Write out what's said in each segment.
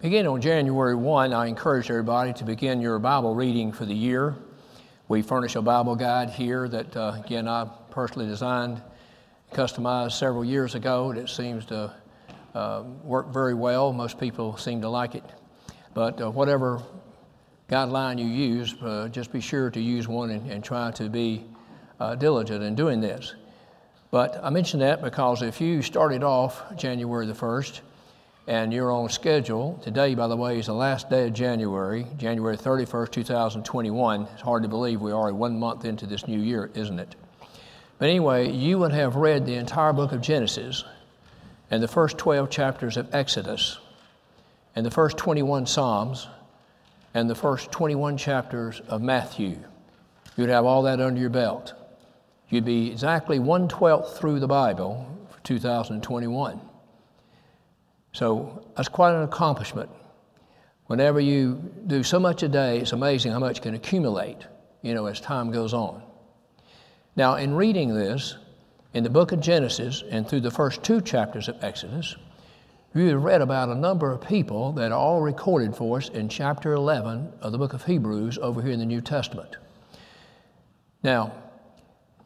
Beginning on January 1, I encourage everybody to begin your Bible reading for the year. We furnish a Bible guide here that, uh, again, I personally designed, customized several years ago. It seems to uh, work very well. Most people seem to like it. But uh, whatever guideline you use, uh, just be sure to use one and, and try to be uh, diligent in doing this. But I mention that because if you started off January the 1st, and you're on schedule. Today, by the way, is the last day of January, January 31st, 2021. It's hard to believe we are one month into this new year, isn't it? But anyway, you would have read the entire book of Genesis and the first 12 chapters of Exodus and the first 21 Psalms and the first 21 chapters of Matthew. You'd have all that under your belt. You'd be exactly one twelfth through the Bible for 2021. So that's quite an accomplishment. Whenever you do so much a day, it's amazing how much can accumulate, you know, as time goes on. Now, in reading this, in the book of Genesis and through the first two chapters of Exodus, we have read about a number of people that are all recorded for us in chapter 11 of the book of Hebrews over here in the New Testament. Now,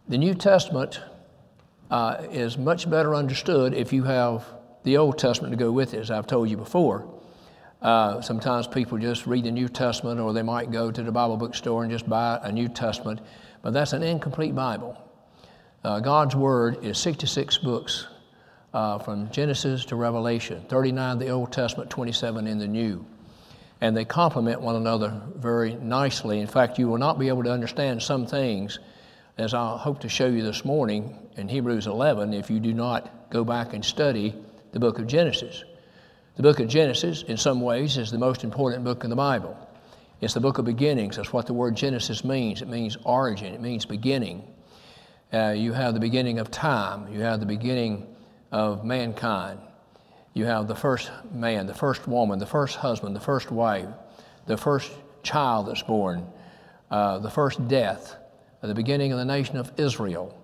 the New Testament uh, is much better understood if you have the Old Testament to go with it, as I've told you before. Uh, sometimes people just read the New Testament, or they might go to the Bible bookstore and just buy a New Testament, but that's an incomplete Bible. Uh, God's Word is 66 books uh, from Genesis to Revelation 39 in the Old Testament, 27 in the New. And they complement one another very nicely. In fact, you will not be able to understand some things, as I hope to show you this morning in Hebrews 11, if you do not go back and study the book of Genesis. The book of Genesis, in some ways, is the most important book in the Bible. It's the book of beginnings. That's what the word Genesis means. It means origin, it means beginning. Uh, you have the beginning of time, you have the beginning of mankind. You have the first man, the first woman, the first husband, the first wife, the first child that's born, uh, the first death, the beginning of the nation of Israel.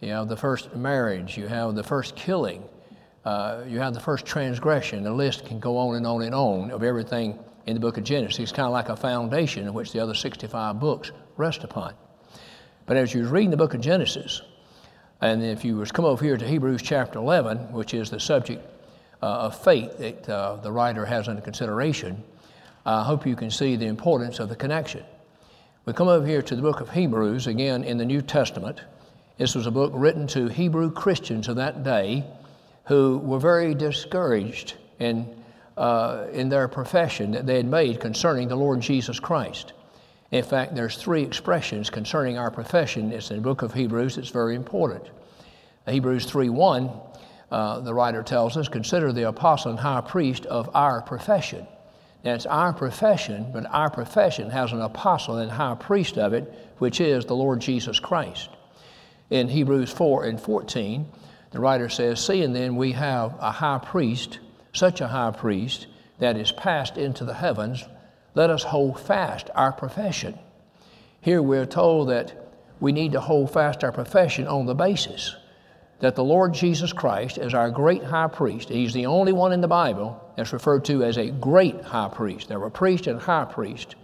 You have the first marriage, you have the first killing, uh, you have the first transgression. The list can go on and on and on of everything in the book of Genesis. It's kind of like a foundation in which the other 65 books rest upon. But as you're reading the book of Genesis, and if you was come over here to Hebrews chapter 11, which is the subject uh, of faith that uh, the writer has under consideration, I hope you can see the importance of the connection. We come over here to the book of Hebrews, again in the New Testament. This was a book written to Hebrew Christians of that day who were very discouraged in, uh, in their profession that they had made concerning the Lord Jesus Christ. In fact, there's three expressions concerning our profession. It's in the book of Hebrews. It's very important. Hebrews 3:1, uh, the writer tells us, consider the apostle and high priest of our profession. Now, it's our profession, but our profession has an apostle and high priest of it, which is the Lord Jesus Christ. In Hebrews 4 and 14, the writer says, Seeing then we have a high priest, such a high priest, that is passed into the heavens, let us hold fast our profession. Here we're told that we need to hold fast our profession on the basis that the Lord Jesus Christ is our great high priest. He's the only one in the Bible that's referred to as a great high priest. There were priest and high priest,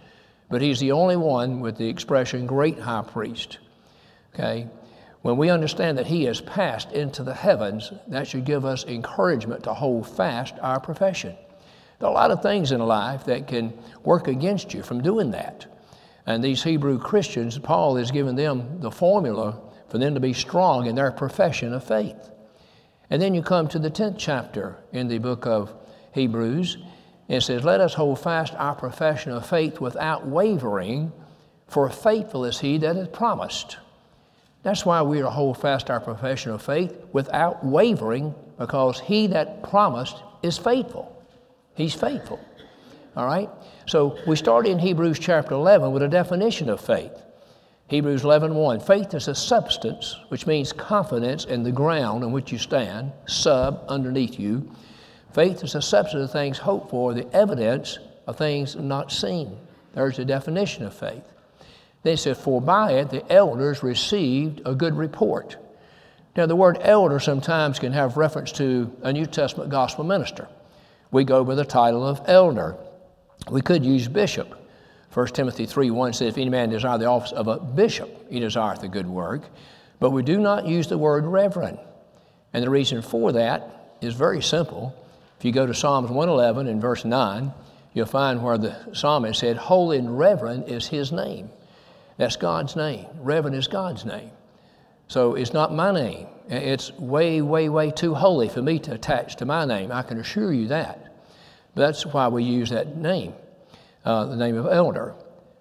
but he's the only one with the expression great high priest. Okay? When we understand that He has passed into the heavens, that should give us encouragement to hold fast our profession. There are a lot of things in life that can work against you from doing that. And these Hebrew Christians, Paul has given them the formula for them to be strong in their profession of faith. And then you come to the 10th chapter in the book of Hebrews, and it says, Let us hold fast our profession of faith without wavering, for faithful is he that is promised. That's why we are hold fast our profession of faith without wavering, because he that promised is faithful. He's faithful. All right? So we start in Hebrews chapter 11 with a definition of faith. Hebrews 11 1. Faith is a substance, which means confidence in the ground on which you stand, sub, underneath you. Faith is a substance of things hoped for, the evidence of things not seen. There's the definition of faith. They said, For by it the elders received a good report. Now, the word elder sometimes can have reference to a New Testament gospel minister. we go by the title of elder. We could use bishop. 1 Timothy 3 1 says, If any man desire the office of a bishop, he desireth a good work. But we do not use the word reverend. And the reason for that is very simple. If you go to Psalms 111 and verse 9, you'll find where the psalmist said, Holy and reverend is his name. That's God's name. Reverend is God's name. So it's not my name. It's way, way, way too holy for me to attach to my name. I can assure you that. But that's why we use that name, uh, the name of elder.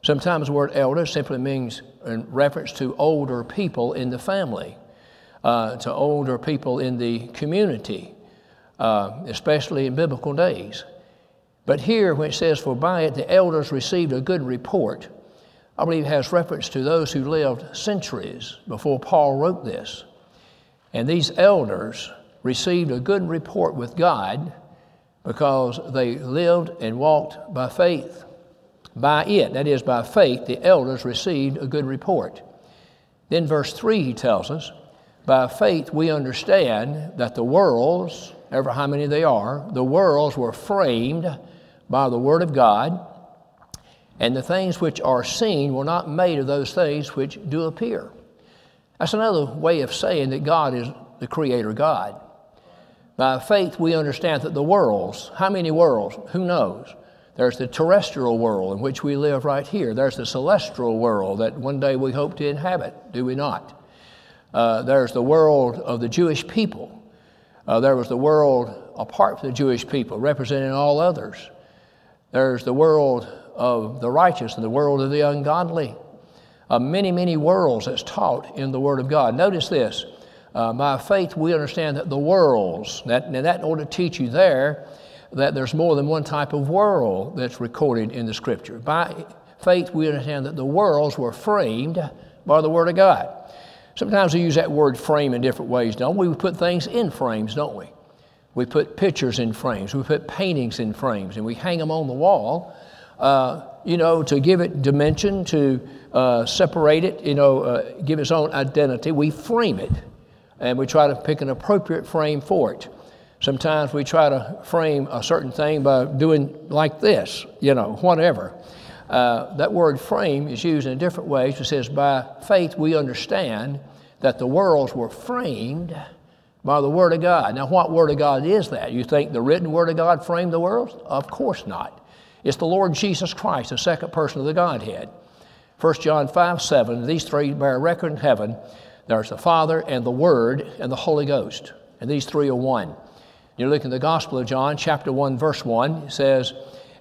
Sometimes the word elder simply means in reference to older people in the family, uh, to older people in the community, uh, especially in biblical days. But here, when it says, For by it the elders received a good report, I believe has reference to those who lived centuries before Paul wrote this. And these elders received a good report with God because they lived and walked by faith. By it, that is, by faith, the elders received a good report. Then, verse 3, he tells us, By faith we understand that the worlds, ever how many they are, the worlds were framed by the Word of God, and the things which are seen were not made of those things which do appear. That's another way of saying that God is the Creator God. By faith, we understand that the worlds, how many worlds? Who knows? There's the terrestrial world in which we live right here. There's the celestial world that one day we hope to inhabit, do we not? Uh, there's the world of the Jewish people. Uh, there was the world apart from the Jewish people, representing all others. There's the world of the righteous and the world of the ungodly. Uh, many, many worlds that's taught in the Word of God. Notice this. Uh, by faith, we understand that the worlds, that, and that in order to teach you there, that there's more than one type of world that's recorded in the Scripture. By faith, we understand that the worlds were framed by the Word of God. Sometimes we use that word frame in different ways, don't we? We put things in frames, don't we? We put pictures in frames, we put paintings in frames, and we hang them on the wall, uh, you know, to give it dimension, to uh, separate it, you know, uh, give its own identity. We frame it, and we try to pick an appropriate frame for it. Sometimes we try to frame a certain thing by doing like this, you know, whatever. Uh, that word frame is used in different ways. It says, by faith we understand that the worlds were framed by the Word of God. Now, what Word of God is that? You think the written Word of God framed the worlds? Of course not. It's the Lord Jesus Christ, the second person of the Godhead. 1 John 5 7, these three bear record in heaven. There's the Father and the Word and the Holy Ghost. And these three are one. You look in the Gospel of John, chapter 1, verse 1, it says,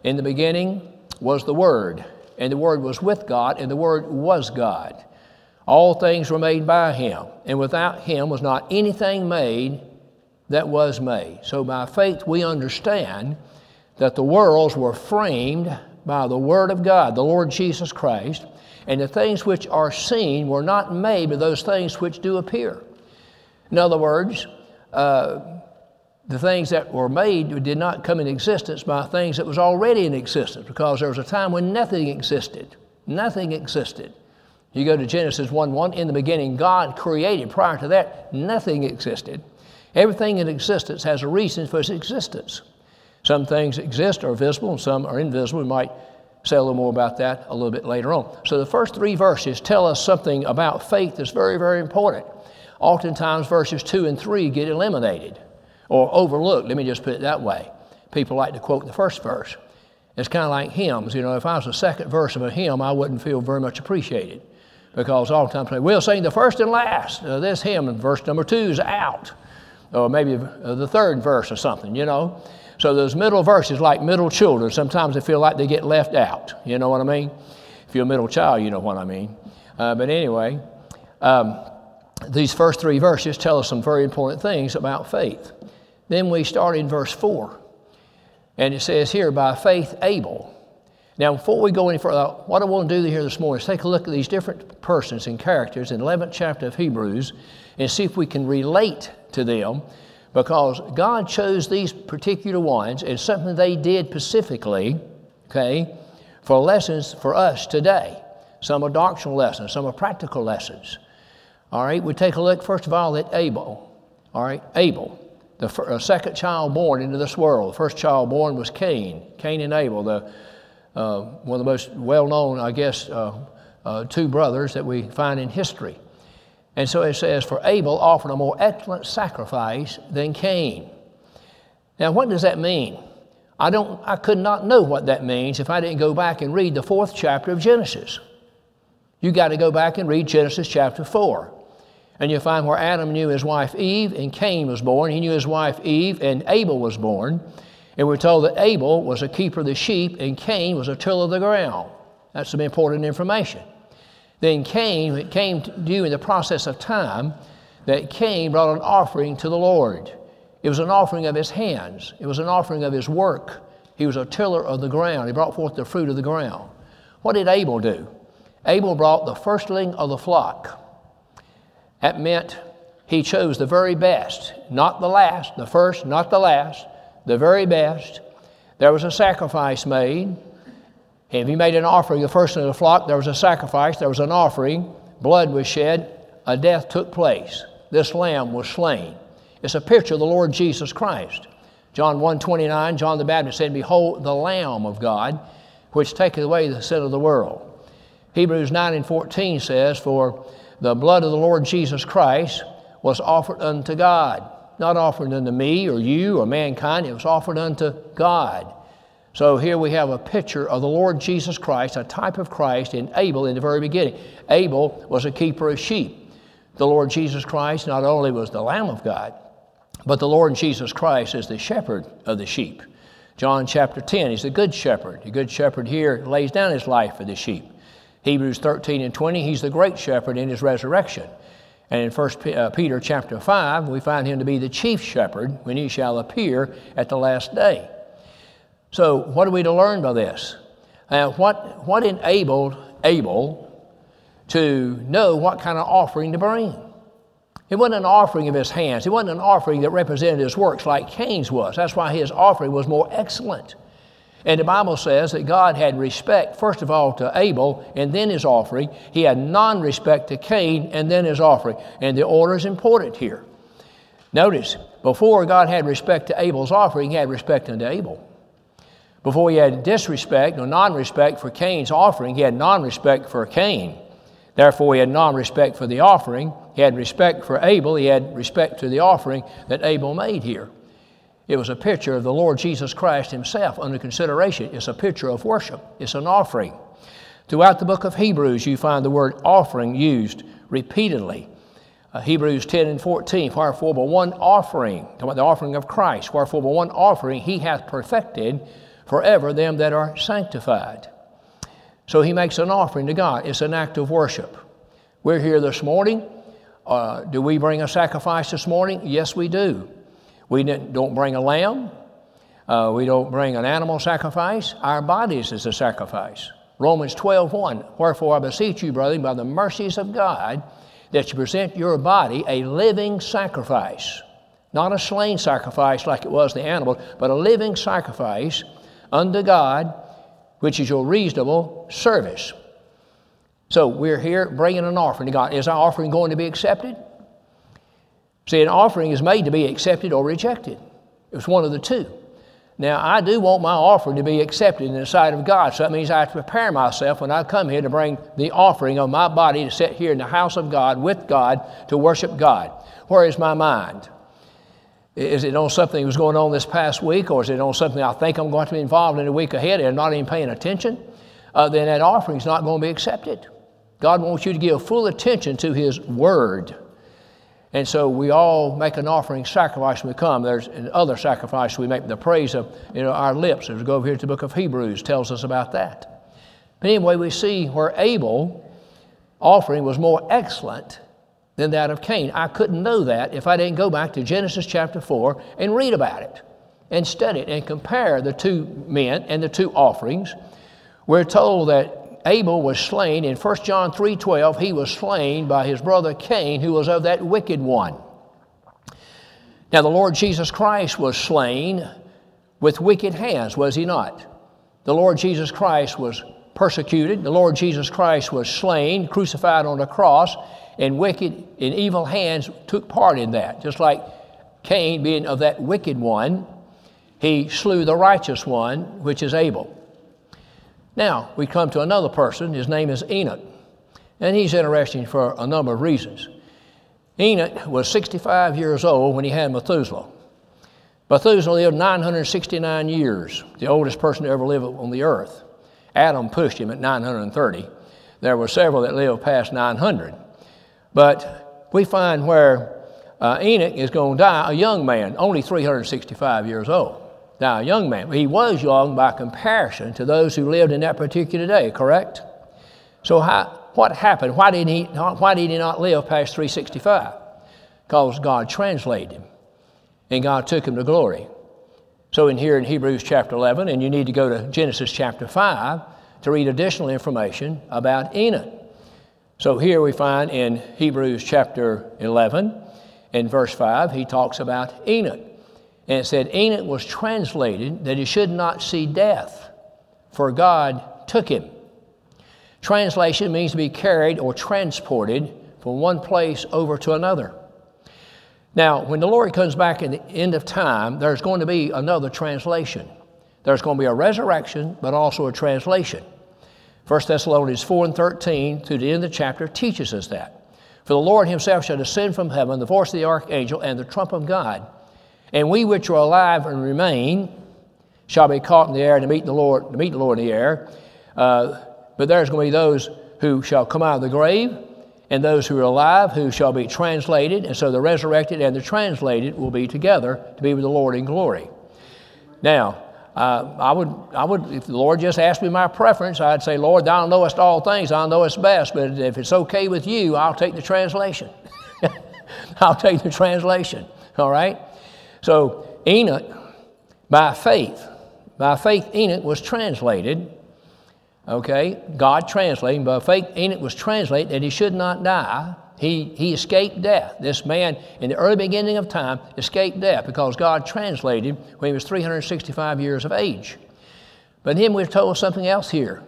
In the beginning was the Word, and the Word was with God, and the Word was God. All things were made by Him, and without Him was not anything made that was made. So by faith we understand that the worlds were framed by the Word of God, the Lord Jesus Christ, and the things which are seen were not made by those things which do appear. In other words, uh, the things that were made did not come in existence by things that was already in existence because there was a time when nothing existed. Nothing existed. You go to Genesis 1 1, in the beginning, God created. Prior to that, nothing existed. Everything in existence has a reason for its existence. Some things exist are visible and some are invisible. We might say a little more about that a little bit later on. So the first three verses tell us something about faith that's very, very important. Oftentimes, verses 2 and 3 get eliminated or overlooked. Let me just put it that way. People like to quote the first verse. It's kind of like hymns. You know, if I was the second verse of a hymn, I wouldn't feel very much appreciated because oftentimes they we'll sing the first and last. Uh, this hymn, and verse number two is out, or maybe uh, the third verse or something. You know, so those middle verses, like middle children, sometimes they feel like they get left out. You know what I mean? If you're a middle child, you know what I mean. Uh, but anyway, um, these first three verses tell us some very important things about faith. Then we start in verse 4. And it says here, by faith, Abel. Now, before we go any further, what I want to do here this morning is take a look at these different persons and characters in the 11th chapter of Hebrews and see if we can relate to them because God chose these particular ones and something they did specifically, okay, for lessons for us today. Some are doctrinal lessons, some are practical lessons. All right, we take a look first of all at Abel. All right, Abel. the uh, second child born into this world. The first child born was Cain, Cain and Abel, the, uh, one of the most well known, I guess, uh, uh, two brothers that we find in history. And so it says, For Abel offered a more excellent sacrifice than Cain. Now, what does that mean? I, don't, I could not know what that means if I didn't go back and read the fourth chapter of Genesis. You got to go back and read Genesis chapter 4. And you'll find where Adam knew his wife Eve and Cain was born. He knew his wife Eve and Abel was born. And we're told that Abel was a keeper of the sheep and Cain was a tiller of the ground. That's some important information. Then Cain, it came due in the process of time that Cain brought an offering to the Lord. It was an offering of his hands, it was an offering of his work. He was a tiller of the ground. He brought forth the fruit of the ground. What did Abel do? Abel brought the firstling of the flock. That meant he chose the very best, not the last, the first, not the last, the very best. There was a sacrifice made. If he made an offering, the first of the flock, there was a sacrifice, there was an offering, blood was shed, a death took place. This lamb was slain. It's a picture of the Lord Jesus Christ. John 1 29, John the Baptist said, Behold, the Lamb of God, which taketh away the sin of the world. Hebrews 9 and 14 says, For the blood of the Lord Jesus Christ was offered unto God, not offered unto me or you or mankind, it was offered unto God. So here we have a picture of the Lord Jesus Christ, a type of Christ in Abel in the very beginning. Abel was a keeper of sheep. The Lord Jesus Christ not only was the Lamb of God, but the Lord Jesus Christ is the shepherd of the sheep. John chapter 10, he's the good shepherd. The good shepherd here lays down his life for the sheep. Hebrews 13 and 20, he's the great shepherd in his resurrection. And in 1 uh, Peter chapter 5, we find him to be the chief shepherd when he shall appear at the last day. So, what are we to learn by this? Uh, what, what enabled Abel to know what kind of offering to bring? It wasn't an offering of his hands. It wasn't an offering that represented his works like Cain's was. That's why his offering was more excellent. And the Bible says that God had respect, first of all, to Abel and then his offering. He had non respect to Cain and then his offering. And the order is important here. Notice, before God had respect to Abel's offering, he had respect unto Abel. Before he had disrespect or non respect for Cain's offering, he had non respect for Cain. Therefore, he had non respect for the offering. He had respect for Abel. He had respect to the offering that Abel made here. It was a picture of the Lord Jesus Christ Himself under consideration. It's a picture of worship, it's an offering. Throughout the book of Hebrews, you find the word offering used repeatedly. Uh, Hebrews 10 and 14, wherefore by one offering, about the offering of Christ, wherefore by one offering he hath perfected forever them that are sanctified. So he makes an offering to God. It's an act of worship. We're here this morning. Uh, do we bring a sacrifice this morning? Yes, we do. We don't bring a lamb. Uh, we don't bring an animal sacrifice. Our bodies is a sacrifice. Romans 12, 1. Wherefore I beseech you, brethren, by the mercies of God, that you present your body a living sacrifice. Not a slain sacrifice like it was the animal, but a living sacrifice unto God, which is your reasonable service. So we're here bringing an offering to God. Is our offering going to be accepted? See, an offering is made to be accepted or rejected. It's one of the two. Now, I do want my offering to be accepted in the sight of God, so that means I have to prepare myself when I come here to bring the offering of my body to sit here in the house of God with God to worship God. Where is my mind? Is it on something that was going on this past week, or is it on something I think I'm going to be involved in a week ahead and not even paying attention? Uh, then that offering is not going to be accepted. God wants you to give full attention to His Word. And so we all make an offering sacrifice when we come. There's other sacrifice we make the praise of you know, our lips. As we go over here to the book of Hebrews, tells us about that. But anyway, we see where Abel offering was more excellent than that of Cain. I couldn't know that if I didn't go back to Genesis chapter 4 and read about it and study it and compare the two men and the two offerings. We're told that Abel was slain in 1 John 3:12 he was slain by his brother Cain who was of that wicked one. Now the Lord Jesus Christ was slain with wicked hands was he not? The Lord Jesus Christ was persecuted. The Lord Jesus Christ was slain, crucified on the cross, and wicked and evil hands took part in that, just like Cain, being of that wicked one, he slew the righteous one, which is Abel. Now, we come to another person. His name is Enoch. And he's interesting for a number of reasons. Enoch was 65 years old when he had Methuselah. Methuselah lived 969 years, the oldest person to ever live on the earth. Adam pushed him at 930. There were several that lived past 900. But we find where uh, Enoch is going to die a young man, only 365 years old. Now, a young man. He was young by comparison to those who lived in that particular day, correct? So, how, what happened? Why did, he, why did he not live past 365? Because God translated him and God took him to glory. So, in here in Hebrews chapter 11, and you need to go to Genesis chapter 5 to read additional information about Enoch. So, here we find in Hebrews chapter 11, in verse 5, he talks about Enoch. And it said, Enoch was translated that he should not see death, for God took him. Translation means to be carried or transported from one place over to another. Now, when the Lord comes back at the end of time, there's going to be another translation. There's going to be a resurrection, but also a translation. 1 Thessalonians 4 and 13 through the end of the chapter teaches us that. For the Lord himself shall descend from heaven, the voice of the archangel, and the trump of God and we which are alive and remain shall be caught in the air to meet the Lord, to meet the Lord in the air. Uh, but there's going to be those who shall come out of the grave, and those who are alive who shall be translated. And so the resurrected and the translated will be together to be with the Lord in glory. Now, uh, I would, I would, if the Lord just asked me my preference, I'd say, Lord, Thou knowest all things, Thou knowest best. But if it's okay with you, I'll take the translation. I'll take the translation. All right. So Enoch, by faith, by faith, Enoch was translated. Okay, God translating, By faith, Enoch was translated that he should not die. He, he escaped death. This man, in the early beginning of time, escaped death because God translated him when he was 365 years of age. But then we're told something else here.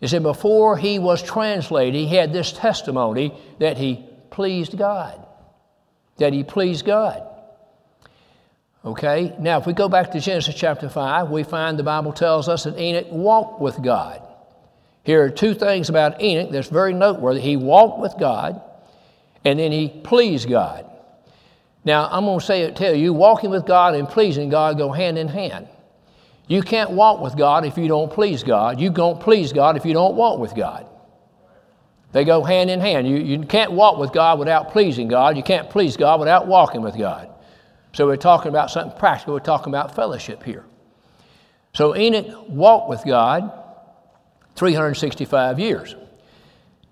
It said before he was translated, he had this testimony that he pleased God. That he pleased God. Okay, now if we go back to Genesis chapter 5, we find the Bible tells us that Enoch walked with God. Here are two things about Enoch that's very noteworthy. He walked with God, and then he pleased God. Now, I'm going to say it, tell you, walking with God and pleasing God go hand in hand. You can't walk with God if you don't please God. You don't please God if you don't walk with God. They go hand in hand. You, you can't walk with God without pleasing God. You can't please God without walking with God. So we're talking about something practical. We're talking about fellowship here. So Enoch walked with God 365 years,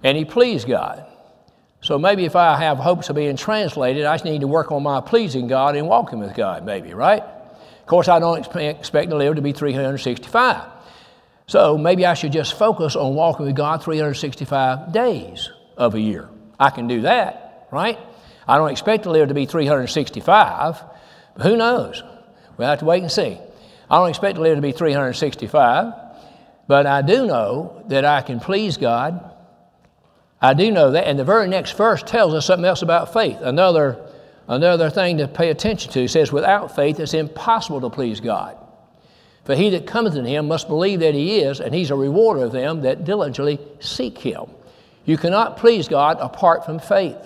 and he pleased God. So maybe if I have hopes of being translated, I need to work on my pleasing God and walking with God, maybe, right? Of course, I don't expect to live to be 365. So maybe I should just focus on walking with God 365 days of a year. I can do that, right? I don't expect to live to be 365, but who knows? We'll have to wait and see. I don't expect to live to be 365, but I do know that I can please God. I do know that. And the very next verse tells us something else about faith. Another, another thing to pay attention to says, Without faith, it's impossible to please God. For he that cometh to him must believe that he is, and he's a rewarder of them that diligently seek him. You cannot please God apart from faith.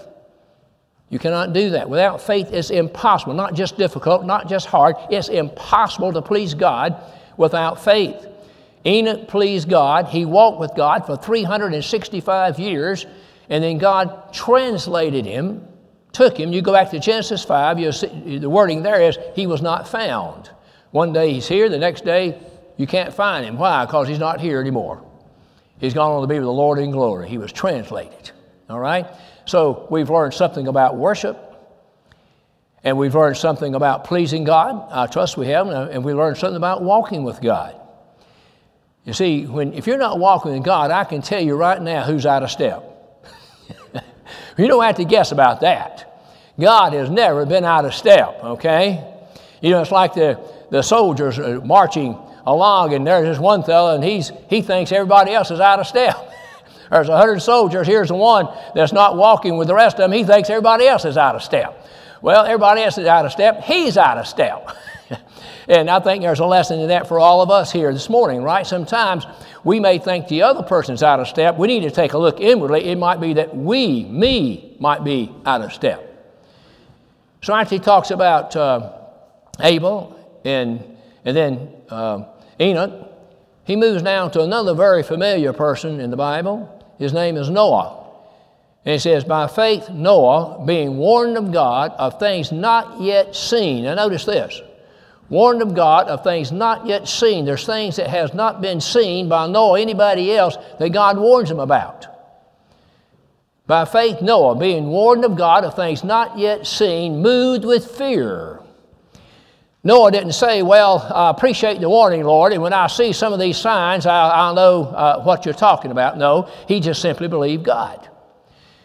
You cannot do that. Without faith, it's impossible. Not just difficult, not just hard. It's impossible to please God without faith. Enoch pleased God. He walked with God for 365 years, and then God translated him, took him. You go back to Genesis 5, you see, the wording there is, he was not found. One day he's here, the next day you can't find him. Why? Because he's not here anymore. He's gone on to be with the Lord in glory. He was translated. All right? So we've learned something about worship, and we've learned something about pleasing God. I trust we have, and we learned something about walking with God. You see, when, if you're not walking with God, I can tell you right now who's out of step. you don't have to guess about that. God has never been out of step, okay? You know, it's like the, the soldiers marching along, and there's this one fellow, and he's, he thinks everybody else is out of step. There's a hundred soldiers. Here's the one that's not walking with the rest of them. He thinks everybody else is out of step. well, everybody else is out of step. He's out of step. and I think there's a lesson in that for all of us here this morning, right? Sometimes we may think the other person's out of step. We need to take a look inwardly. It might be that we, me, might be out of step. So he talks about uh, Abel and, and then uh, Enoch, he moves now to another very familiar person in the Bible. His name is Noah. And it says, By faith, Noah, being warned of God of things not yet seen. Now, notice this warned of God of things not yet seen. There's things that has not been seen by Noah, anybody else, that God warns him about. By faith, Noah, being warned of God of things not yet seen, moved with fear. Noah didn't say, Well, I appreciate the warning, Lord, and when I see some of these signs, I, will know uh, what you're talking about. No, he just simply believed God.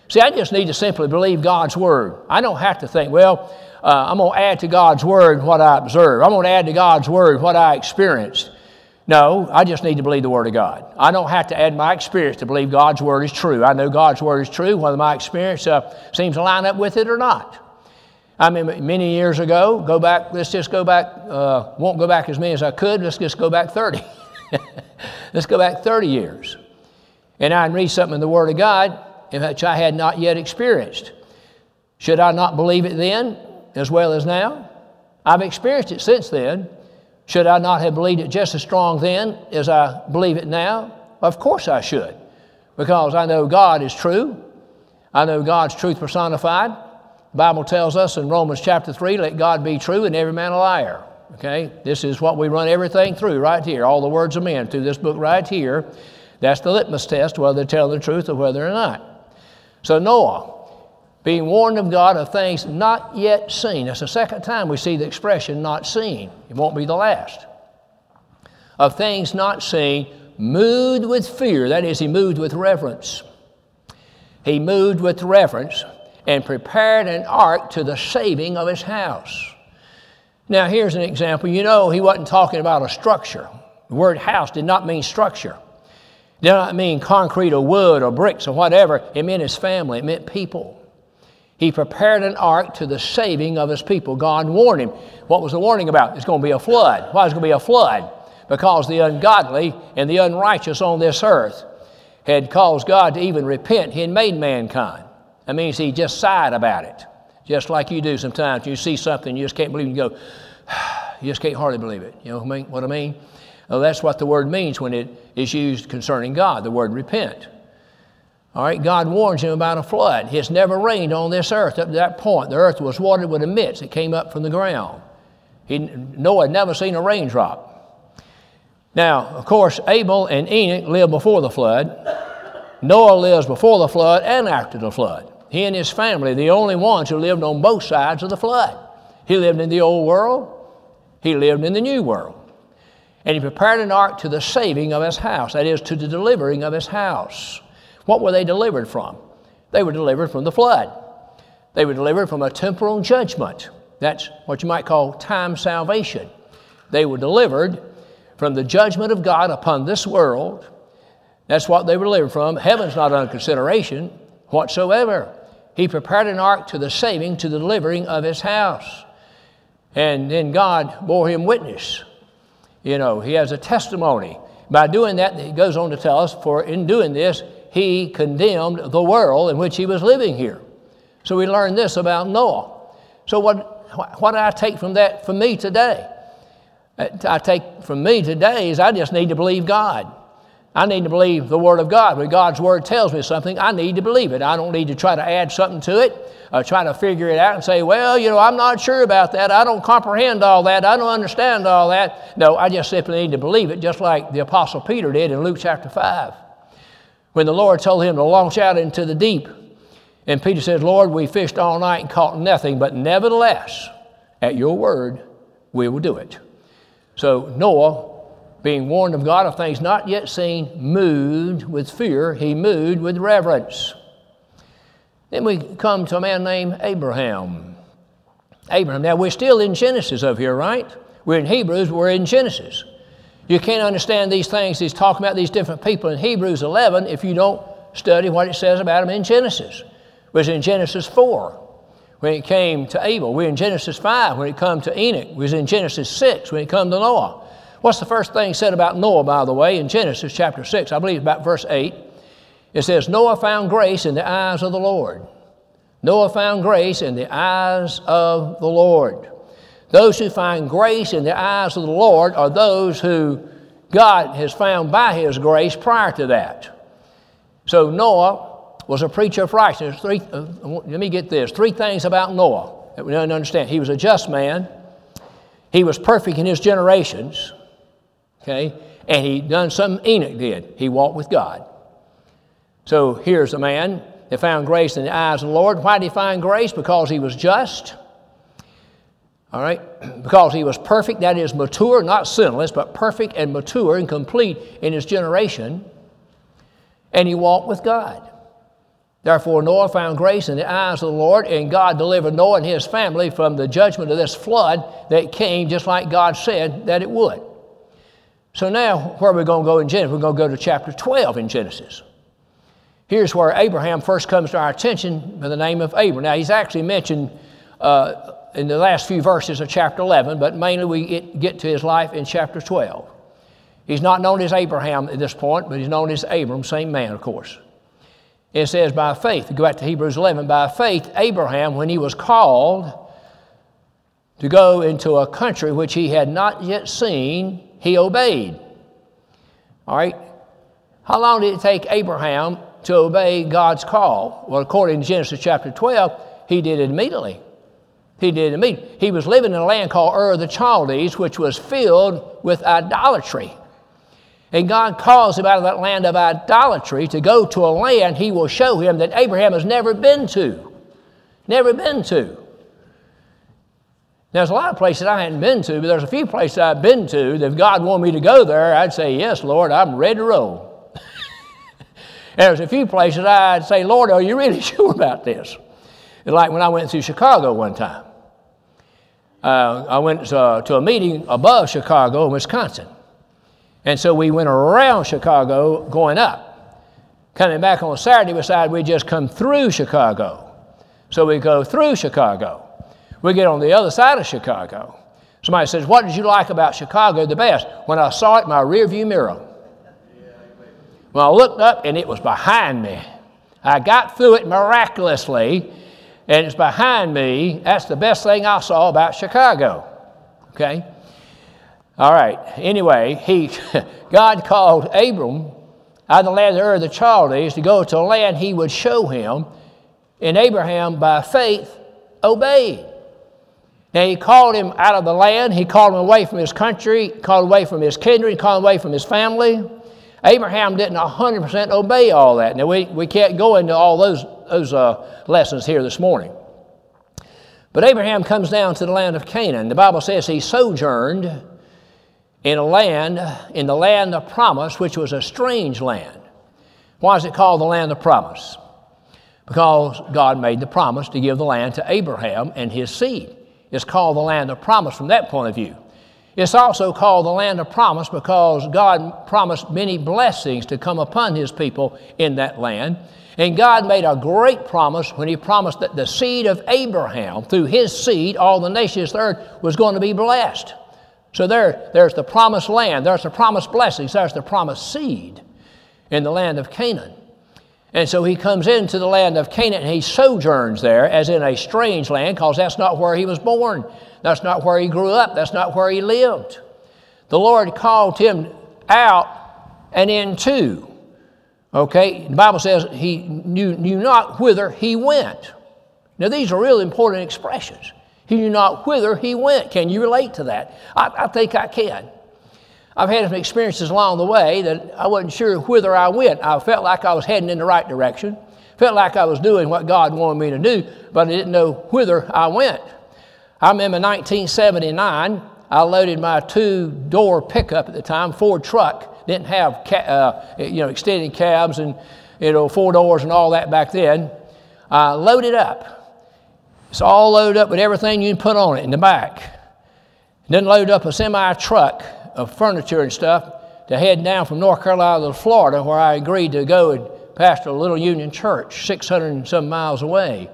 See, I just need to simply believe God's word. I don't have to think, well, uh, I'm going to add to God's word what I observe. I'm going to add to God's word what I experienced. No, I just need to believe the word of God. I don't have to add my experience to believe God's word is true. I know God's word is true, whether my experience uh, seems to line up with it or not. I mean, many years ago, go back, let's just go back, uh, won't go back as many as I could, let's just go back 30. let's go back 30 years. And I'd read something in the Word of God, in which I had not yet experienced. Should I not believe it then as well as now? I've experienced it since then. Should I not have believed it just as strong then as I believe it now? Of course I should, because I know God is true. I know God's truth personified. The Bible tells us in Romans chapter 3 let God be true and every man a liar. Okay? This is what we run everything through right here, all the words of men through this book right here. That's the litmus test whether they're telling the truth or whether they're not. So Noah, being warned of God of things not yet seen. That's the second time we see the expression not seen. It won't be the last. Of things not seen, moved with fear. That is, he moved with reverence. He moved with reverence and prepared an ark to the saving of his house. Now, here's an example. You know, he wasn't talking about a structure. The word house did not mean structure it did not mean concrete or wood or bricks or whatever. It meant his family, it meant people. He prepared an ark to the saving of his people. God warned him. What was the warning about? It's going to be a flood. Why is it going to be a flood? Because the ungodly and the unrighteous on this earth had caused God to even repent. He had made mankind. That means he just sighed about it. Just like you do sometimes. You see something, you just can't believe it. You go, you just can't hardly believe it. You know what I mean? Well, that's what the word means when it is used concerning God, the word repent. All right, God warns him about a flood. It's never rained on this earth up to that point. The earth was watered with a mist that came up from the ground. He, Noah had never seen a raindrop. Now, of course, Abel and Enoch lived before the flood. Noah lives before the flood and after the flood. He and his family, the only ones who lived on both sides of the flood. He lived in the old world, he lived in the new world. And he prepared an ark to the saving of his house, that is, to the delivering of his house. What were they delivered from? They were delivered from the flood. They were delivered from a temporal judgment. That's what you might call time salvation. They were delivered from the judgment of God upon this world. That's what they were delivered from. Heaven's not under consideration whatsoever. He prepared an ark to the saving, to the delivering of his house. And then God bore him witness you know, he has a testimony. By doing that, he goes on to tell us, for in doing this, he condemned the world in which he was living here. So we learn this about Noah. So what, what do I take from that for me today? Uh, I take from me today is I just need to believe God. I need to believe the Word of God. When God's Word tells me something, I need to believe it. I don't need to try to add something to it, or try to figure it out and say, well, you know, I'm not sure about that. I don't comprehend all that. I don't understand all that. No, I just simply need to believe it, just like the Apostle Peter did in Luke chapter 5. When the Lord told him to launch out into the deep, and Peter says, Lord, we fished all night and caught nothing, but nevertheless, at your word, we will do it. So Noah being warned of God of things not yet seen, moved with fear, he moved with reverence. Then we come to a man named Abraham. Abraham. Now we're still in Genesis over here, right? We're in Hebrews, we're in Genesis. You can't understand these things he's talking about, these different people in Hebrews 11, if you don't study what it says about them in Genesis. Was in Genesis 4 when it came to Abel. We're in Genesis 5 when it come to Enoch. We was in Genesis 6 when it come to Noah. What's the first thing said about Noah, by the way, in Genesis chapter 6? I believe about verse 8. It says, Noah found grace in the eyes of the Lord. Noah found grace in the eyes of the Lord. Those who find grace in the eyes of the Lord are those who God has found by His grace prior to that. So Noah was a preacher of righteousness. Three, uh, let me get this three things about Noah that we don't understand. He was a just man, he was perfect in his generations, okay, and he done something Enoch did. He walked with God. So here's a man that found grace in the eyes of the Lord. Why did he find grace? Because he was just. All right? Because he was perfect, that is, mature, not sinless, but perfect and mature and complete in his generation. And he walked with God. Therefore, Noah found grace in the eyes of the Lord, and God delivered Noah and his family from the judgment of this flood that came just like God said that it would. So now, where are we going to go in Genesis? We're going to go to chapter 12 in Genesis. Here's where Abraham first comes to our attention by the name of Abram. Now, he's actually mentioned uh, in the last few verses of chapter 11, but mainly we get to his life in chapter 12. He's not known as Abraham at this point, but he's known as Abram, same man, of course. It says, by faith, go back to Hebrews 11, by faith, Abraham, when he was called to go into a country which he had not yet seen, he obeyed. All right? How long did it take Abraham to obey God's call? Well, according to Genesis chapter 12, he did it immediately. He did it immediately. He was living in a land called Ur of the Chaldees, which was filled with idolatry. And God calls him out of that land of idolatry to go to a land he will show him that Abraham has never been to. Never been to. There's a lot of places I hadn't been to, but there's a few places I've been to that if God wanted me to go there, I'd say, Yes, Lord, I'm ready to roll. there's a few places I'd say, Lord, are you really sure about this? like when I went to Chicago one time. Uh, I went uh, to a meeting above Chicago in Wisconsin. And so we went around Chicago going up. Coming back on Saturday, we decided we'd just come through Chicago. So we go through Chicago. We get on the other side of Chicago. Somebody says, What did you like about Chicago the best? When I saw it in my rearview mirror. When I looked up and it was behind me. I got through it miraculously and it's behind me. That's the best thing I saw about Chicago. Okay? All right. Anyway, he, God called Abram out of the land of Ur of the Chaldees to go to a land he would show him. And Abraham, by faith, obeyed. Now, he called him out of the land. He called him away from his country, called away from his kindred, called away from his family. Abraham didn't 100% obey all that. Now, we, we can't go into all those, those uh, lessons here this morning. But Abraham comes down to the land of Canaan. The Bible says he sojourned in a land, in the land of promise, which was a strange land. Why is it called the land of promise? Because God made the promise to give the land to Abraham and his seed. It's called the land of promise from that point of view. It's also called the land of promise because God promised many blessings to come upon His people in that land. And God made a great promise when He promised that the seed of Abraham, through his seed, all the nations of the earth was going to be blessed. So there, there's the promised land, there's the promised blessings, there's the promised seed in the land of Canaan. And so he comes into the land of Canaan and he sojourns there as in a strange land because that's not where he was born. That's not where he grew up. That's not where he lived. The Lord called him out and into. Okay? The Bible says he knew, knew not whither he went. Now, these are real important expressions. He knew not whither he went. Can you relate to that? I, I think I can. I've had some experiences along the way that I wasn't sure whither I went. I felt like I was heading in the right direction, felt like I was doing what God wanted me to do, but I didn't know whither I went. I remember 1979, I loaded my two door pickup at the time, Ford truck, didn't have uh, you know, extended cabs and you know, four doors and all that back then. I loaded up. It's all loaded up with everything you can put on it in the back. Then load up a semi truck of furniture and stuff to head down from North Carolina to Florida, where I agreed to go and pastor a little union church 600 and some miles away.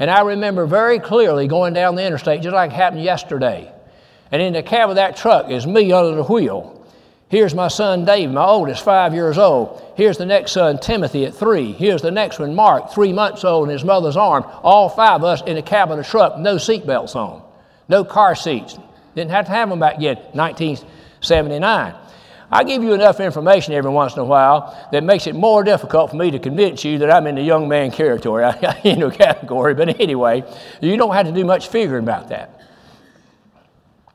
And I remember very clearly going down the interstate, just like happened yesterday. And in the cab of that truck is me under the wheel. Here's my son Dave, my oldest, five years old. Here's the next son, Timothy, at three. Here's the next one, Mark, three months old, in his mother's arm. All five of us in the cab of the truck, no seatbelts on, no car seats. Didn't have to have them back yet, 1979. I give you enough information every once in a while that makes it more difficult for me to convince you that I'm in the young man territory, you know, category. But anyway, you don't have to do much figuring about that.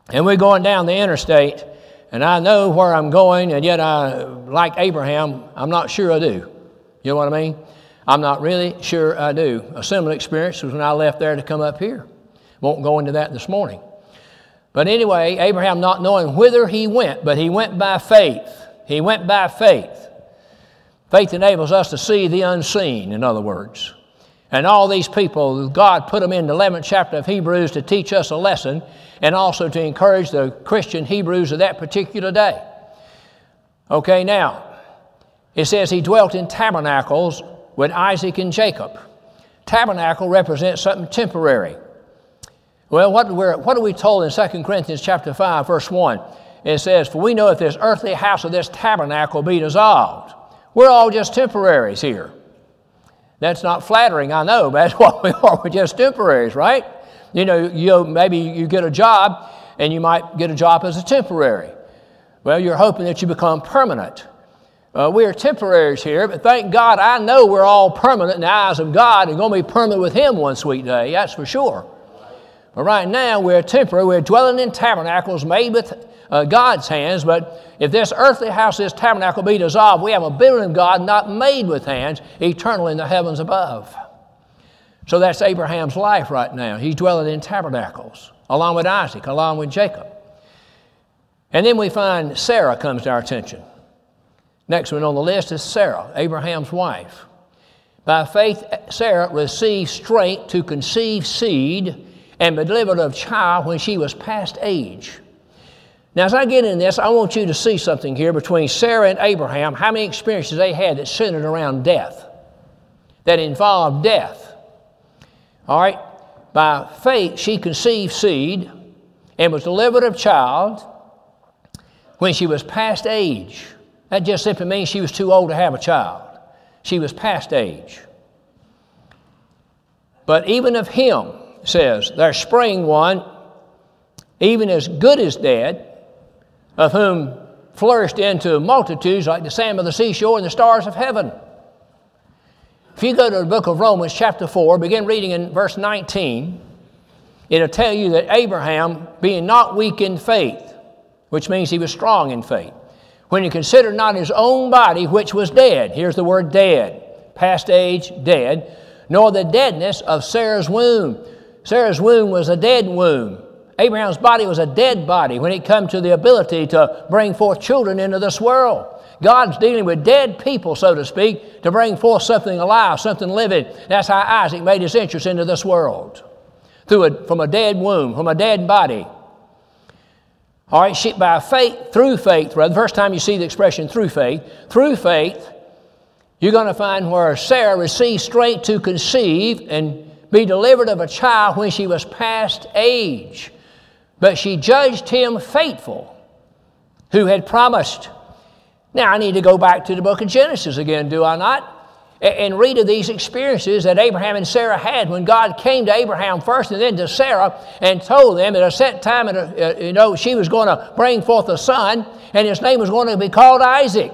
And we're going down the interstate, and I know where I'm going, and yet I, like Abraham, I'm not sure I do. You know what I mean? I'm not really sure I do. A similar experience was when I left there to come up here. Won't go into that this morning. But anyway, Abraham not knowing whither he went, but he went by faith. He went by faith. Faith enables us to see the unseen, in other words. And all these people, God put them in the 11th chapter of Hebrews to teach us a lesson and also to encourage the Christian Hebrews of that particular day. Okay, now, it says he dwelt in tabernacles with Isaac and Jacob. Tabernacle represents something temporary. Well, what, what are we told in 2 Corinthians chapter 5, verse 1? It says, For we know if this earthly house of this tabernacle be dissolved, we're all just temporaries here. That's not flattering, I know, but that's what we are. We're just temporaries, right? You know, you maybe you get a job and you might get a job as a temporary. Well, you're hoping that you become permanent. Uh, we are temporaries here, but thank God I know we're all permanent in the eyes of God and going to be permanent with Him one sweet day, that's for sure. But right now, we're temporary. We're dwelling in tabernacles made with uh, God's hands. But if this earthly house, this tabernacle be dissolved, we have a building of God not made with hands, eternal in the heavens above. So that's Abraham's life right now. He's dwelling in tabernacles, along with Isaac, along with Jacob. And then we find Sarah comes to our attention. Next one on the list is Sarah, Abraham's wife. By faith, Sarah received strength to conceive seed and delivered a child when she was past age. Now, as I get in this, I want you to see something here between Sarah and Abraham, how many experiences they had that centered around death, that involved death. All right? By faith, she conceived seed and was delivered of child when she was past age. That just simply means she was too old to have a child. She was past age. But even of him, says, There sprang one, even as good as dead, of whom flourished into multitudes like the sand of the seashore and the stars of heaven. If you go to the book of Romans, chapter 4, begin reading in verse 19, it'll tell you that Abraham, being not weak in faith, which means he was strong in faith, when he considered not his own body, which was dead, here's the word dead, past age, dead, nor the deadness of Sarah's womb, Sarah's womb was a dead womb. Abraham's body was a dead body when it come to the ability to bring forth children into this world. God's dealing with dead people, so to speak, to bring forth something alive, something living. That's how Isaac made his entrance into this world. Through a, from a dead womb, from a dead body. All right, she, by faith, through faith, rather, the first time you see the expression through faith, through faith, you're going to find where Sarah received strength to conceive and be delivered of a child when she was past age. But she judged him faithful who had promised. Now, I need to go back to the book of Genesis again, do I not? And read of these experiences that Abraham and Sarah had when God came to Abraham first and then to Sarah and told them at a set time, and uh, you know, she was going to bring forth a son, and his name was going to be called Isaac.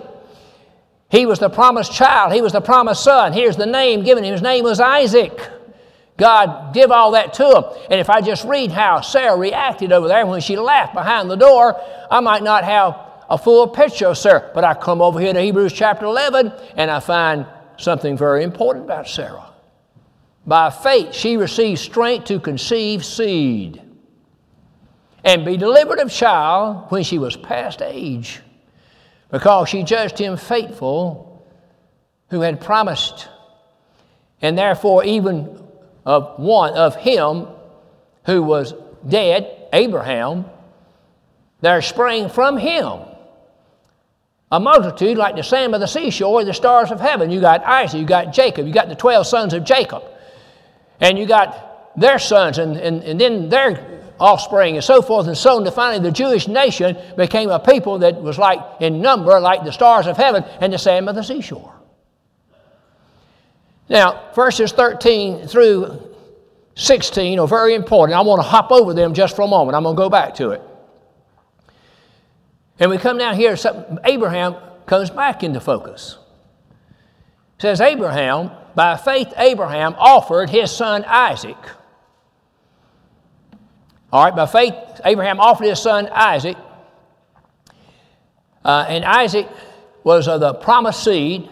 He was the promised child. He was the promised son. Here's the name given him. His name was Isaac. God give all that to him. And if I just read how Sarah reacted over there when she laughed behind the door, I might not have a full picture of Sarah. But I come over here to Hebrews chapter 11 and I find something very important about Sarah. By faith, she received strength to conceive seed and be delivered of child when she was past age, because she judged him faithful who had promised. And therefore, even of one of him who was dead, Abraham, there sprang from him a multitude like the sand of the seashore, the stars of heaven. You got Isaac, you got Jacob, you got the 12 sons of Jacob. And you got their sons and, and, and then their offspring and so forth and so on. To finally, the Jewish nation became a people that was like in number, like the stars of heaven and the sand of the seashore. Now, verses 13 through 16 are very important. I want to hop over them just for a moment. I'm going to go back to it. And we come down here, Abraham comes back into focus. It says, Abraham, by faith, Abraham offered his son Isaac. All right, by faith, Abraham offered his son Isaac. Uh, and Isaac was of the promised seed,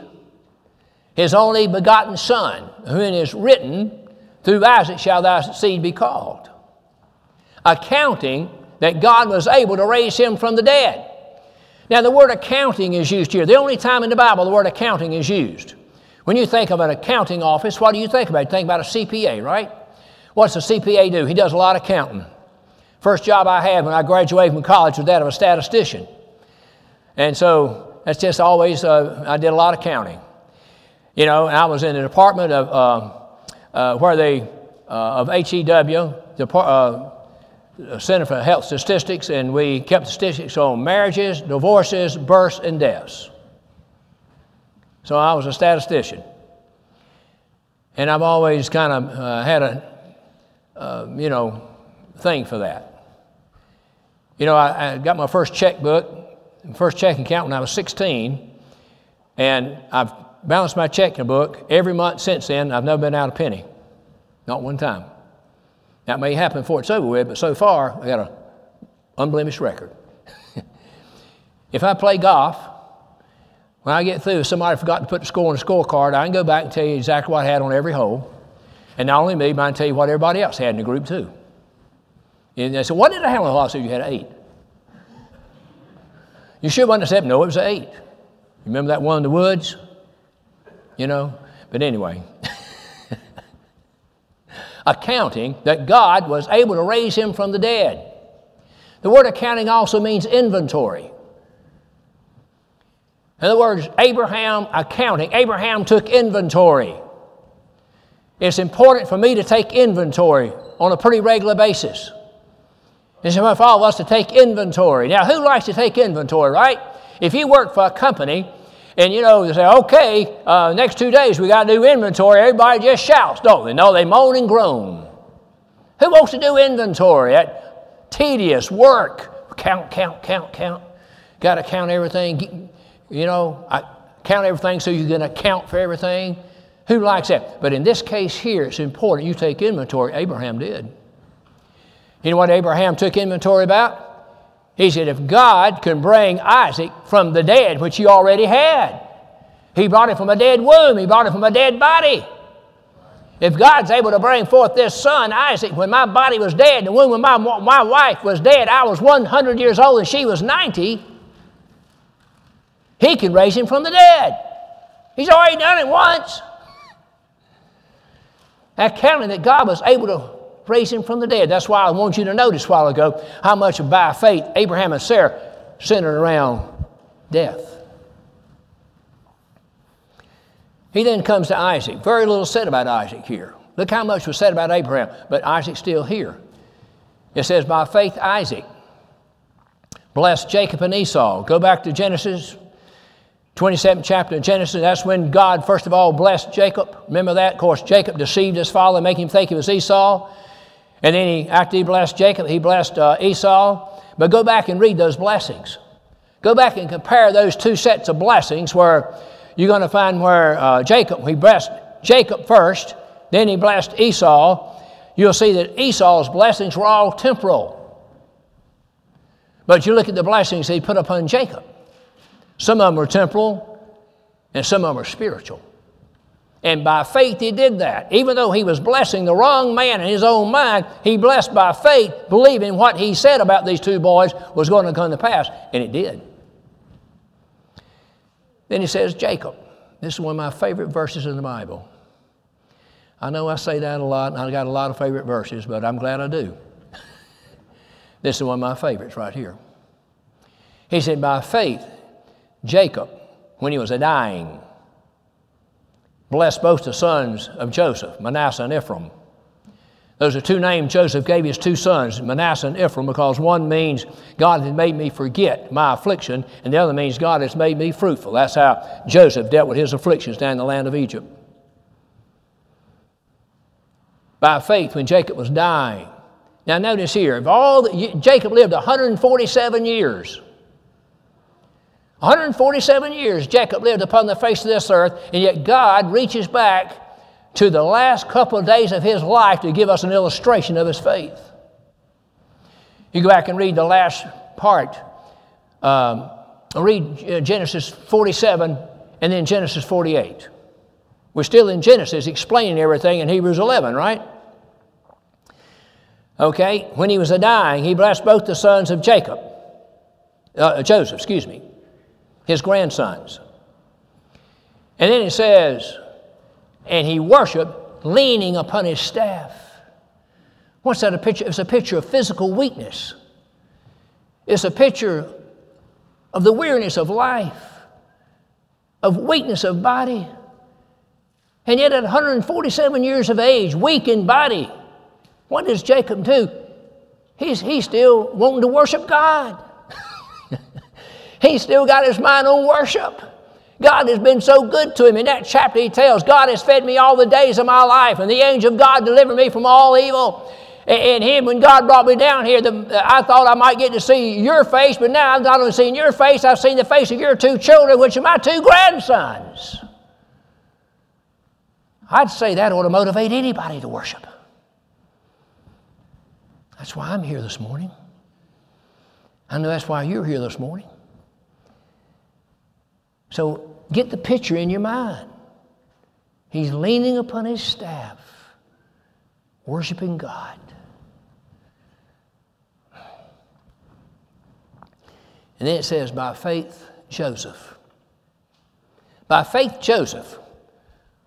his only begotten son, whom it is written, Through Isaac shall thy seed be called. Accounting that God was able to raise him from the dead. Now, the word accounting is used here. The only time in the Bible the word accounting is used. When you think of an accounting office, what do you think about? You think about a CPA, right? What's a CPA do? He does a lot of counting. First job I had when I graduated from college was that of a statistician. And so that's just always, uh, I did a lot of counting. You know, and I was in the department of, uh, uh, where they, uh, of HEW, the, uh, Center for Health Statistics, and we kept statistics on marriages, divorces, births, and deaths. So I was a statistician. And I've always kind of uh, had a, you know, thing for that. You know, I, I got my first checkbook, first checking account when I was 16, and I've balanced my checking book every month since then. I've never been out a penny, not one time. That may happen before it's over with, but so far I got an unblemished record. if I play golf, when I get through, somebody forgot to put the score on the scorecard, I can go back and tell you exactly what I had on every hole. And not only me, but I can tell you what everybody else had in the group too. And they said, What did I have on the hole? I said, You had eight. You wasn't a seven? No, it was eight. Remember that one in the woods? You know? But anyway, accounting that God was able to raise him from the dead. The word accounting also means inventory. In other words, Abraham accounting, Abraham took inventory. It's important for me to take inventory on a pretty regular basis. It's important all of us to take inventory. Now, who likes to take inventory, right? If you work for a company and you know, they say, okay, uh, next two days we got to do inventory, everybody just shouts, don't they? No, they moan and groan. Who wants to do inventory? That tedious work. Count, count, count, count. Got to count everything. You know, I count everything so you're going to account for everything. Who likes that? But in this case here, it's important you take inventory. Abraham did. You know what Abraham took inventory about? He said, if God can bring Isaac from the dead, which he already had, he brought it from a dead womb, he brought it from a dead body. If God's able to bring forth this son, Isaac, when my body was dead, the womb of my, my wife was dead, I was 100 years old and she was 90, he can raise him from the dead. He's already done it once. Accounting that God was able to raise him from the dead. That's why I want you to notice a while ago how much by faith Abraham and Sarah centered around death. He then comes to Isaac. Very little said about Isaac here. Look how much was said about Abraham, but Isaac's still here. It says, by faith, Isaac blessed Jacob and Esau. Go back to Genesis 27th chapter of Genesis, that's when God first of all blessed Jacob. Remember that? Of course, Jacob deceived his father, making him think it was Esau. And then he, after he blessed Jacob, he blessed uh, Esau. But go back and read those blessings. Go back and compare those two sets of blessings where you're going to find where uh, Jacob, he blessed Jacob first, then he blessed Esau. You'll see that Esau's blessings were all temporal. But you look at the blessings he put upon Jacob. Some of them were temporal, and some of them were spiritual. And by faith, he did that. Even though he was blessing the wrong man in his own mind, he blessed by faith, believing what he said about these two boys was going to come to pass. And it did. Then he says, Jacob. This is one of my favorite verses in the Bible. I know I say that a lot, and I've got a lot of favorite verses, but I'm glad I do. this is one of my favorites right here. He said, By faith, Jacob, when he was a dying, blessed both the sons of Joseph, Manasseh and Ephraim. Those are two names Joseph gave his two sons, Manasseh and Ephraim, because one means God has made me forget my affliction, and the other means God has made me fruitful. That's how Joseph dealt with his afflictions down in the land of Egypt. By faith, when Jacob was dying. Now, notice here, if all the, Jacob lived 147 years. 147 years Jacob lived upon the face of this earth, and yet God reaches back to the last couple of days of his life to give us an illustration of his faith. You go back and read the last part. Um, read uh, Genesis 47 and then Genesis 48. We're still in Genesis explaining everything in Hebrews 11, right? Okay, when he was a dying, he blessed both the sons of Jacob, uh, Joseph, excuse me, his grandsons. And then it says, and he worshiped leaning upon his staff. What's that a picture? It's a picture of physical weakness. It's a picture of the weariness of life, of weakness of body. And yet, at 147 years of age, weak in body, what does Jacob do? He's, he's still wanting to worship God. He's still got his mind on worship. God has been so good to him. In that chapter, he tells, God has fed me all the days of my life, and the angel of God delivered me from all evil. And him, when God brought me down here, the, I thought I might get to see your face, but now I've not only seen your face, I've seen the face of your two children, which are my two grandsons. I'd say that ought to motivate anybody to worship. That's why I'm here this morning. I know that's why you're here this morning. So get the picture in your mind. He's leaning upon his staff, worshiping God. And then it says, by faith, Joseph. By faith, Joseph.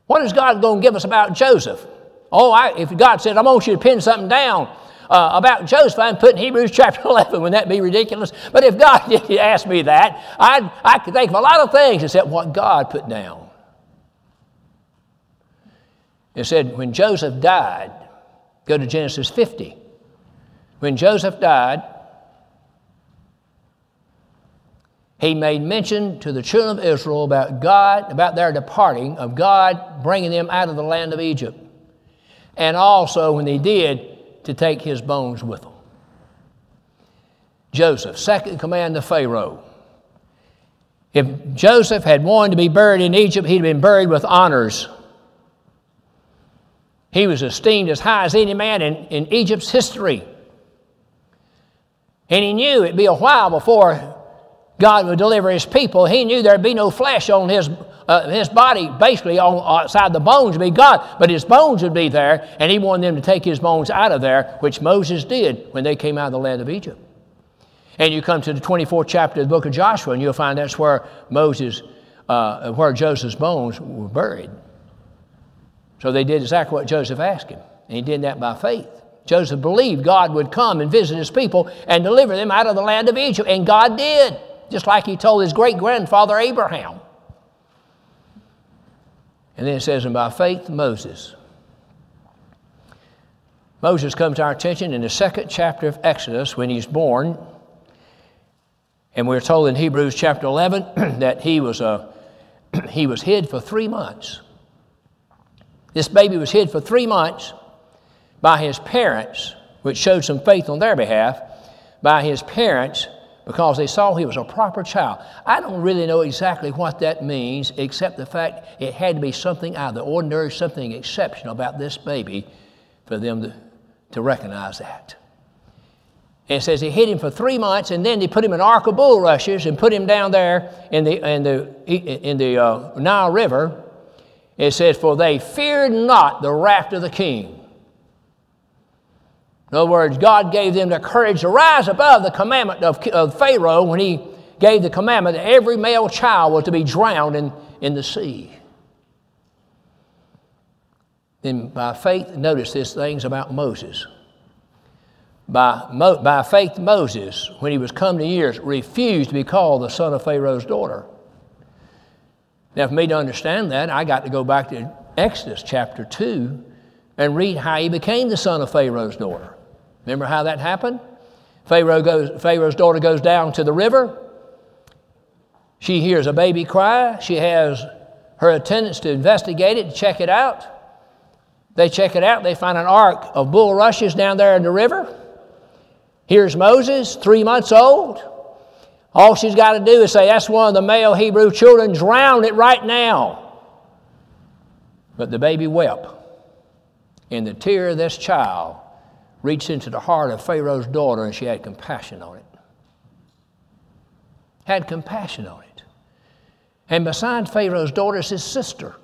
What is God going to give us about Joseph? Oh, I, if God said, I want you to pin something down, uh, about Joseph, I'm putting Hebrews chapter 11. Wouldn't that be ridiculous? But if God did ask me that, I'd, I could think of a lot of things except what God put down. It said, when Joseph died, go to Genesis 50. When Joseph died, he made mention to the children of Israel about God, about their departing, of God bringing them out of the land of Egypt. And also, when they did, to take his bones with them. Joseph, second command to Pharaoh. If Joseph had wanted to be buried in Egypt, he'd been buried with honors. He was esteemed as high as any man in, in Egypt's history. And he knew it'd be a while before God would deliver his people. He knew there'd be no flesh on his uh, his body basically on, outside the bones would be God, but his bones would be there, and he wanted them to take his bones out of there, which Moses did when they came out of the land of Egypt. And you come to the 24th chapter of the book of Joshua, and you'll find that's where Moses, uh, where Joseph's bones were buried. So they did exactly what Joseph asked him, and he did that by faith. Joseph believed God would come and visit his people and deliver them out of the land of Egypt, and God did, just like he told his great grandfather Abraham. And then it says, and by faith, Moses. Moses comes to our attention in the second chapter of Exodus when he's born. And we're told in Hebrews chapter 11 that he was, uh, a, he was hid for three months. This baby was hid for three months by his parents, which showed some faith on their behalf, by his parents because they saw he was a proper child. I don't really know exactly what that means, except the fact it had to be something out of the ordinary, something exceptional about this baby for them to, to recognize that. And it says he hid him for three months, and then they put him in ark of bulrushes and put him down there in the, in the, in the uh, Nile River. It says, For they feared not the wrath of the king. In other words, God gave them the courage to rise above the commandment of, of Pharaoh when he gave the commandment that every male child was to be drowned in, in the sea. Then by faith, notice this things about Moses. By, Mo, by faith, Moses, when he was come to years, refused to be called the son of Pharaoh's daughter. Now, for me to understand that, I got to go back to Exodus chapter 2 and read how he became the son of Pharaoh's daughter. Remember how that happened? Pharaoh goes, Pharaoh's daughter goes down to the river. She hears a baby cry. She has her attendants to investigate it, to check it out. They check it out. They find an ark of bulrushes down there in the river. Here's Moses, three months old. All she's got to do is say, That's one of the male Hebrew children. Drown it right now. But the baby wept. And the tear of this child reached into the heart of Pharaoh's daughter, and she had compassion on it. Had compassion on it. And beside Pharaoh's daughter is his sister,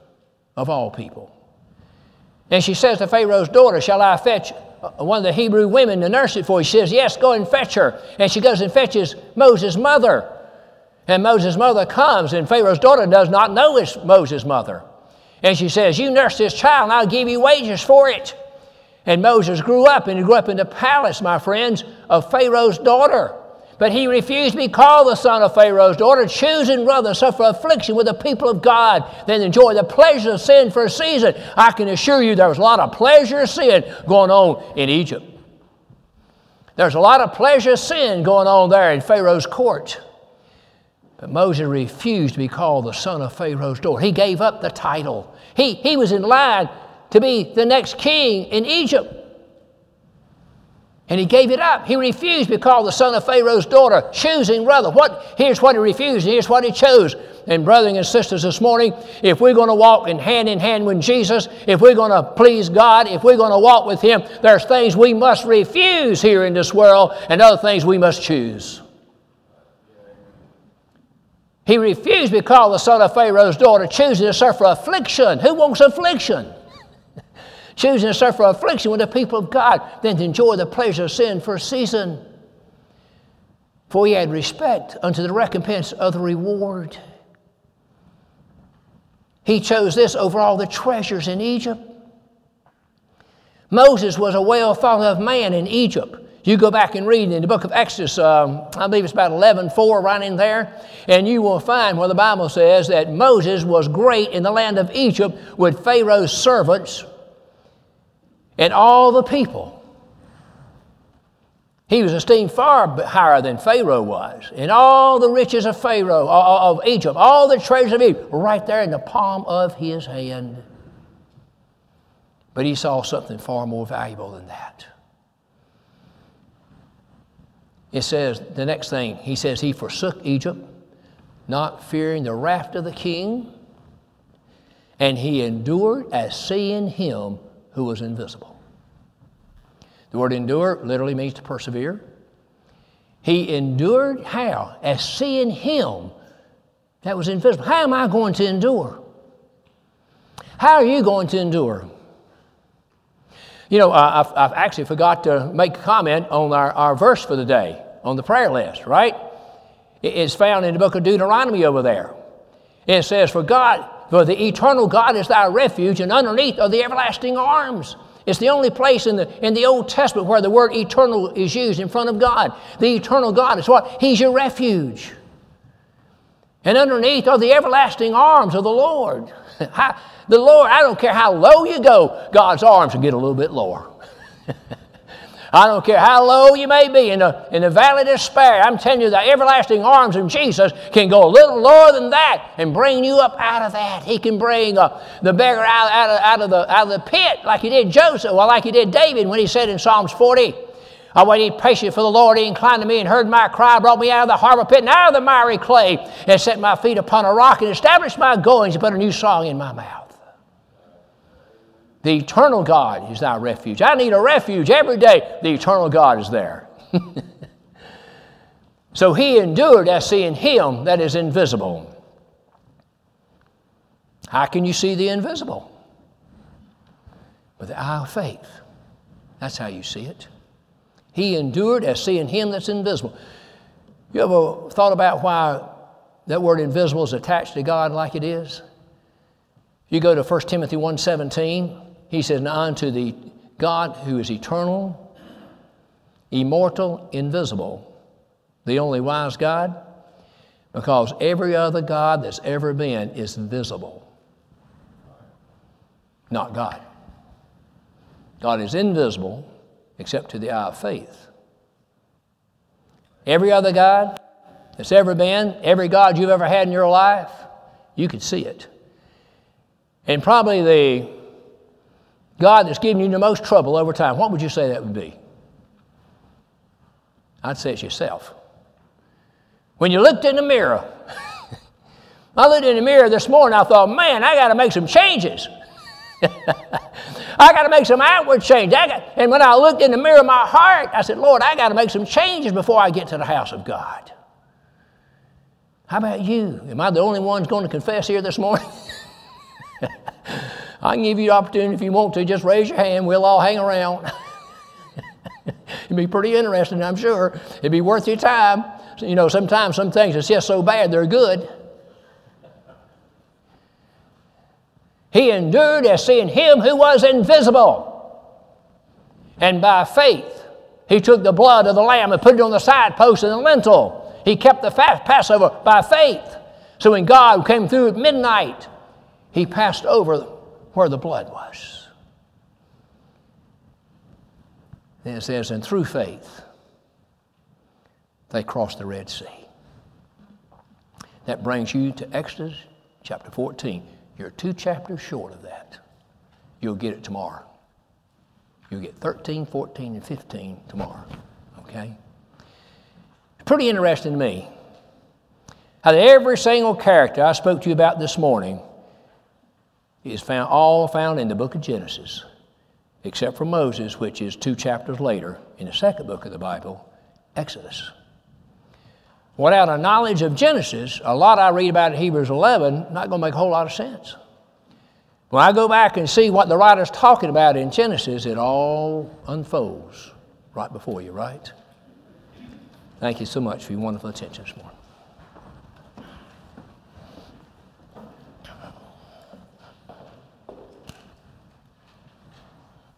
of all people. And she says to Pharaoh's daughter, Shall I fetch uh, one of the Hebrew women to nurse it for you? She says, Yes, go and fetch her. And she goes and fetches Moses' mother. And Moses' mother comes, and Pharaoh's daughter does not know it's Moses' mother. And she says, You nurse this child, and I'll give you wages for it. And Moses grew up, and he grew up in the palace, my friends, of Pharaoh's daughter. But he refused to be called the son of Pharaoh's daughter, choosing rather suffer affliction with the people of God than enjoy the pleasure of sin for a season. I can assure you there was a lot of pleasure of sin going on in Egypt. There's a lot of pleasure of sin going on there in Pharaoh's court. But Moses refused to be called the son of Pharaoh's daughter. He gave up the title. He, he was in line to be the next king in Egypt. And he gave it up. He refused to the son of Pharaoh's daughter, choosing rather. What, here's what he refused, and here's what he chose. And, brothers and sisters, this morning, if we're going to walk in hand in hand with Jesus, if we're going to please God, if we're going to walk with Him, there's things we must refuse here in this world, and other things we must choose. He refused to the son of Pharaoh's daughter, choosing to suffer affliction. Who wants affliction? Choosing to suffer affliction with the people of God than to enjoy the pleasure of sin for a season. For he had respect unto the recompense of the reward. He chose this over all the treasures in Egypt. Moses was a well thought of man in Egypt. You go back and read in the book of Exodus, um, I believe it's about 11 4, right in there, and you will find where the Bible says that Moses was great in the land of Egypt with Pharaoh's servants and all the people. He was esteemed far higher than Pharaoh was. And all the riches of Pharaoh, of Egypt, all the treasures of Egypt, were right there in the palm of his hand. But he saw something far more valuable than that. It says, the next thing, he says, he forsook Egypt, not fearing the wrath of the king, and he endured as seeing him who was invisible. The word endure literally means to persevere. He endured how? As seeing Him that was invisible. How am I going to endure? How are you going to endure? You know, I've, I've actually forgot to make a comment on our, our verse for the day, on the prayer list, right? It's found in the book of Deuteronomy over there. It says, For God, for the eternal God is thy refuge, and underneath are the everlasting arms. It's the only place in the, in the Old Testament where the word eternal is used in front of God. The eternal God is what? He's your refuge. And underneath are the everlasting arms of the Lord. the Lord, I don't care how low you go, God's arms will get a little bit lower. I don't care how low you may be in the, in the valley of despair. I'm telling you, the everlasting arms of Jesus can go a little lower than that and bring you up out of that. He can bring uh, the beggar out, out, of, out, of the, out of the pit like he did Joseph, or like he did David when he said in Psalms 40, I waited patiently for the Lord. He inclined to me and heard my cry, brought me out of the harbor pit and out of the miry clay, and set my feet upon a rock and established my goings and put a new song in my mouth. The eternal God is thy refuge. I need a refuge every day. The eternal God is there. so he endured as seeing him that is invisible. How can you see the invisible? With the eye of faith. That's how you see it. He endured as seeing him that's invisible. You ever thought about why that word invisible is attached to God like it is? You go to 1 Timothy 1:17, he Now unto the God who is eternal, immortal, invisible, the only wise God, because every other God that's ever been is visible, not God. God is invisible except to the eye of faith. Every other God that's ever been, every God you've ever had in your life, you can see it. And probably the God that's given you the most trouble over time, what would you say that would be? I'd say it's yourself. When you looked in the mirror, I looked in the mirror this morning, I thought, man, I got to make some changes. I got to make some outward change. And when I looked in the mirror of my heart, I said, Lord, I got to make some changes before I get to the house of God. How about you? Am I the only one going to confess here this morning? I can give you the opportunity if you want to. Just raise your hand. We'll all hang around. It'd be pretty interesting, I'm sure. It'd be worth your time. You know, sometimes some things are just so bad they're good. He endured as seeing him who was invisible. And by faith, he took the blood of the lamb and put it on the side post and the lintel. He kept the fast Passover by faith. So when God came through at midnight, he passed over where the blood was. Then it says, and through faith, they crossed the Red Sea. That brings you to Exodus chapter 14. You're two chapters short of that. You'll get it tomorrow. You'll get 13, 14, and 15 tomorrow. Okay? Pretty interesting to me how every single character I spoke to you about this morning is found, all found in the book of Genesis, except for Moses, which is two chapters later in the second book of the Bible, Exodus. Without a knowledge of Genesis, a lot I read about in Hebrews 11 not going to make a whole lot of sense. When I go back and see what the writer's talking about in Genesis, it all unfolds right before you, right? Thank you so much for your wonderful attention this morning.